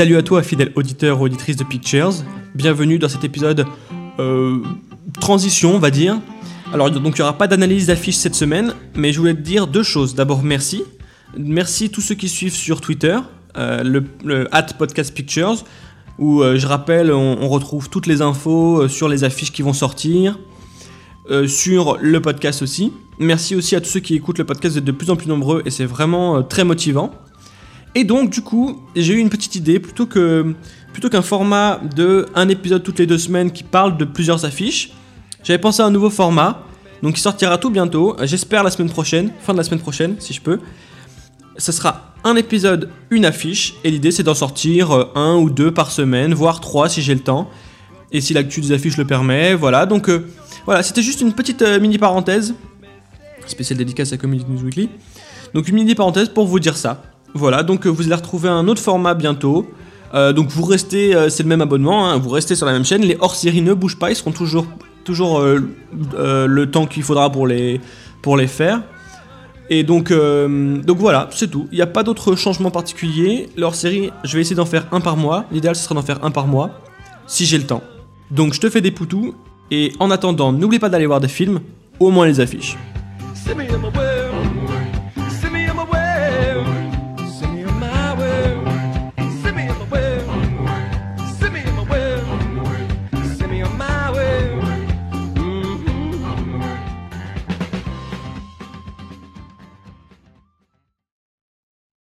Salut à toi, fidèle auditeur ou auditrice de Pictures. Bienvenue dans cet épisode euh, transition, on va dire. Alors, donc, il n'y aura pas d'analyse d'affiches cette semaine, mais je voulais te dire deux choses. D'abord, merci. Merci à tous ceux qui suivent sur Twitter, euh, le, le où euh, je rappelle, on, retrouve toutes les infos sur les affiches qui vont sortir, euh, sur le podcast aussi. Merci aussi à tous ceux qui écoutent le podcast, vous êtes de plus en plus nombreux et c'est vraiment euh, très motivant. Et donc, du coup, j'ai eu une petite idée, plutôt plutôt qu'un format de un épisode toutes les deux semaines qui parle de plusieurs affiches, j'avais pensé à un nouveau format, donc qui sortira tout bientôt, j'espère la semaine prochaine, fin de la semaine prochaine, si je peux. Ce sera un épisode, une affiche, et l'idée c'est d'en sortir euh, un ou deux par semaine, voire trois si j'ai le temps, et si l'actu des affiches le permet, voilà. Donc voilà, c'était juste une petite euh, mini parenthèse, spéciale dédicace à Community News Weekly. Donc une mini parenthèse pour vous dire ça. Voilà, donc euh, vous allez retrouver un autre format bientôt. Euh, donc vous restez, c'est le même abonnement, hein, vous restez sur la même chaîne. Les hors-séries ne bougent pas, ils seront toujours, toujours le temps qu'il faudra pour les, pour les faire. Et donc, donc voilà, c'est tout. Il n'y a pas d'autre changement particulier. Les hors-séries, je vais essayer d'en faire un par mois. L'idéal, ce sera d'en faire un par mois, si j'ai le temps. Donc je te fais des poutous. Et en attendant, n'oublie pas d'aller voir des films, au moins les affiches.